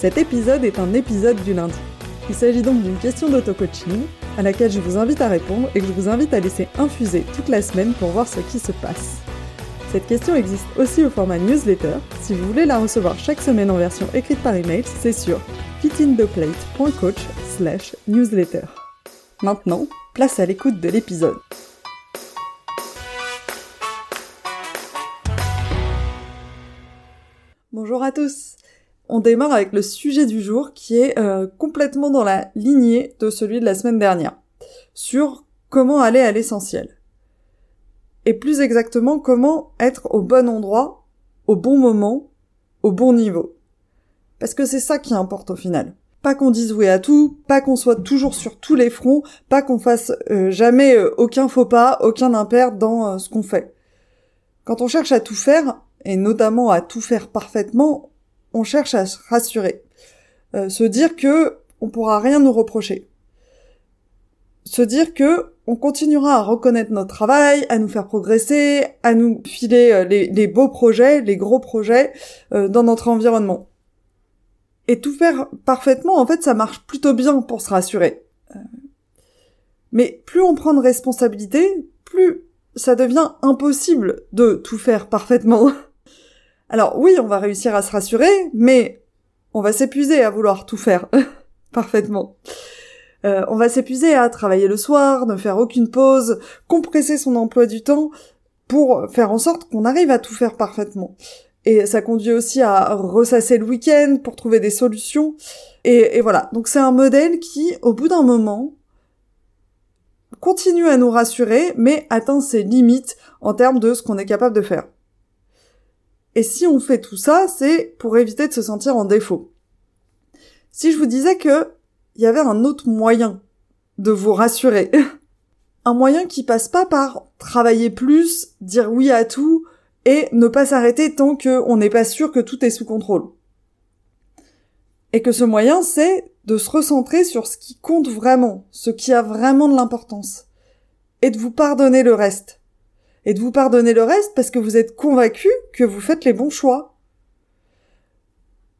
Cet épisode est un épisode du lundi. Il s'agit donc d'une question d'auto-coaching à laquelle je vous invite à répondre et que je vous invite à laisser infuser toute la semaine pour voir ce qui se passe. Cette question existe aussi au format newsletter. Si vous voulez la recevoir chaque semaine en version écrite par email, c'est sur fitintheplate.coach slash newsletter. Maintenant, place à l'écoute de l'épisode. Bonjour à tous on démarre avec le sujet du jour qui est euh, complètement dans la lignée de celui de la semaine dernière, sur comment aller à l'essentiel. Et plus exactement, comment être au bon endroit, au bon moment, au bon niveau. Parce que c'est ça qui importe au final. Pas qu'on dise oui à tout, pas qu'on soit toujours sur tous les fronts, pas qu'on fasse euh, jamais euh, aucun faux pas, aucun impair dans ce qu'on fait. Quand on cherche à tout faire, et notamment à tout faire parfaitement, on cherche à se rassurer, euh, se dire que on pourra rien nous reprocher, se dire que on continuera à reconnaître notre travail, à nous faire progresser, à nous filer euh, les, beaux projets, les gros projets euh, dans notre environnement. Et tout faire parfaitement, en fait, ça marche plutôt bien pour se rassurer. Mais plus on prend de responsabilité, plus ça devient impossible de tout faire parfaitement. Alors oui, on va réussir à se rassurer, mais on va s'épuiser à vouloir tout faire parfaitement. Euh, on va s'épuiser à travailler le soir, ne faire aucune pause, compresser son emploi du temps pour faire en sorte qu'on arrive à tout faire parfaitement. Et ça conduit aussi à ressasser le week-end pour trouver des solutions. Et, et voilà. Donc c'est un modèle qui, au bout d'un moment, continue à nous rassurer, mais atteint ses limites en termes de ce qu'on est capable de faire. Et si on fait tout ça, c'est pour éviter de se sentir en défaut. Si je vous disais que il y avait un autre moyen de vous rassurer, un moyen qui passe pas par travailler plus, dire oui à tout et ne pas s'arrêter tant qu'on n'est pas sûr que tout est sous contrôle. Et que ce moyen, c'est de se recentrer sur ce qui compte vraiment, ce qui a vraiment de l'importance, et de vous pardonner le reste et de vous pardonner le reste parce que vous êtes convaincu que vous faites les bons choix.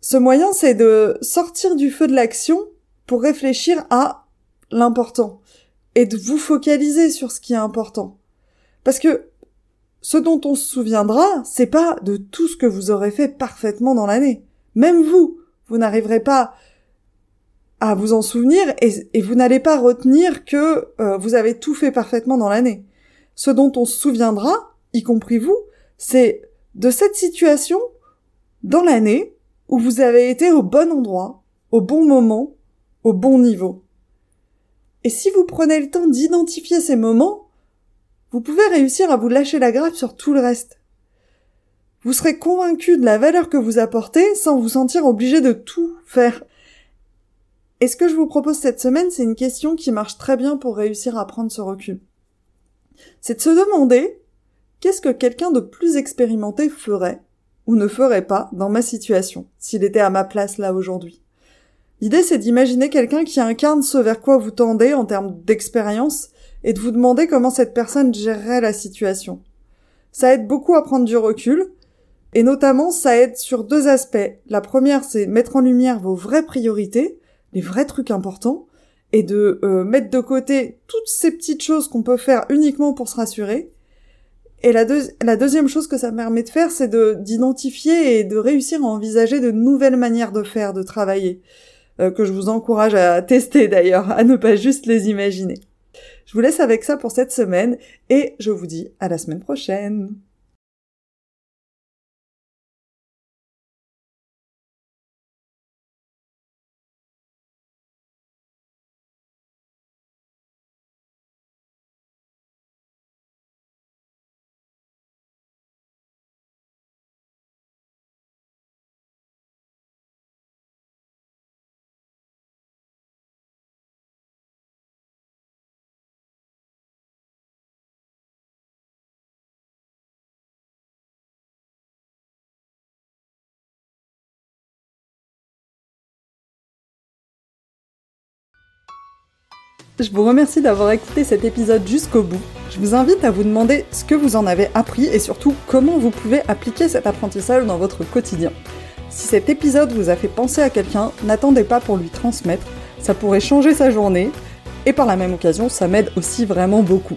Ce moyen, c'est de sortir du feu de l'action pour réfléchir à l'important et de vous focaliser sur ce qui est important. Parce que ce dont on se souviendra, c'est pas de tout ce que vous aurez fait parfaitement dans l'année. Même vous, vous n'arriverez pas à vous en souvenir et, vous n'allez pas retenir que euh, vous avez tout fait parfaitement dans l'année. Ce dont on se souviendra, y compris vous, c'est de cette situation dans l'année où vous avez été au bon endroit, au bon moment, au bon niveau. Et si vous prenez le temps d'identifier ces moments, vous pouvez réussir à vous lâcher la grappe sur tout le reste. Vous serez convaincu de la valeur que vous apportez sans vous sentir obligé de tout faire. Et ce que je vous propose cette semaine, c'est une question qui marche très bien pour réussir à prendre ce recul c'est de se demander qu'est-ce que quelqu'un de plus expérimenté ferait ou ne ferait pas dans ma situation, s'il était à ma place là aujourd'hui. L'idée, c'est d'imaginer quelqu'un qui incarne ce vers quoi vous tendez en termes d'expérience et de vous demander comment cette personne gérerait la situation. Ça aide beaucoup à prendre du recul, et notamment ça aide sur deux aspects. La première, c'est mettre en lumière vos vraies priorités, les vrais trucs importants, et de euh, mettre de côté toutes ces petites choses qu'on peut faire uniquement pour se rassurer. Et la, deuxième chose que ça permet de faire, c'est de d'identifier et de réussir à envisager de nouvelles manières de faire, de travailler, euh, que je vous encourage à tester d'ailleurs, à ne pas juste les imaginer. Je vous laisse avec ça pour cette semaine et je vous dis à la semaine prochaine. Je vous remercie d'avoir écouté cet épisode jusqu'au bout. Je vous invite à vous demander ce que vous en avez appris et surtout comment vous pouvez appliquer cet apprentissage dans votre quotidien. Si cet épisode vous a fait penser à quelqu'un, n'attendez pas pour lui transmettre, ça pourrait changer sa journée, et par la même occasion, ça m'aide aussi vraiment beaucoup.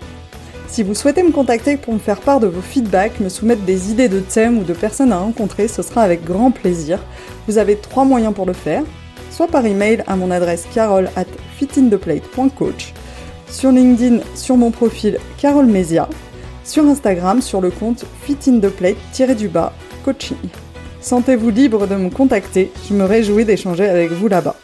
Si vous souhaitez me contacter pour me faire part de vos feedbacks, me soumettre des idées de thèmes ou de personnes à rencontrer, ce sera avec grand plaisir. Vous avez trois moyens pour le faire, soit par email à mon adresse carole fitintheplate.coach, sur LinkedIn sur mon profil Carole Mesia, sur Instagram sur le compte fitintheplate-du-bas coaching. Sentez-vous libre de me contacter, je me réjouis d'échanger avec vous là-bas.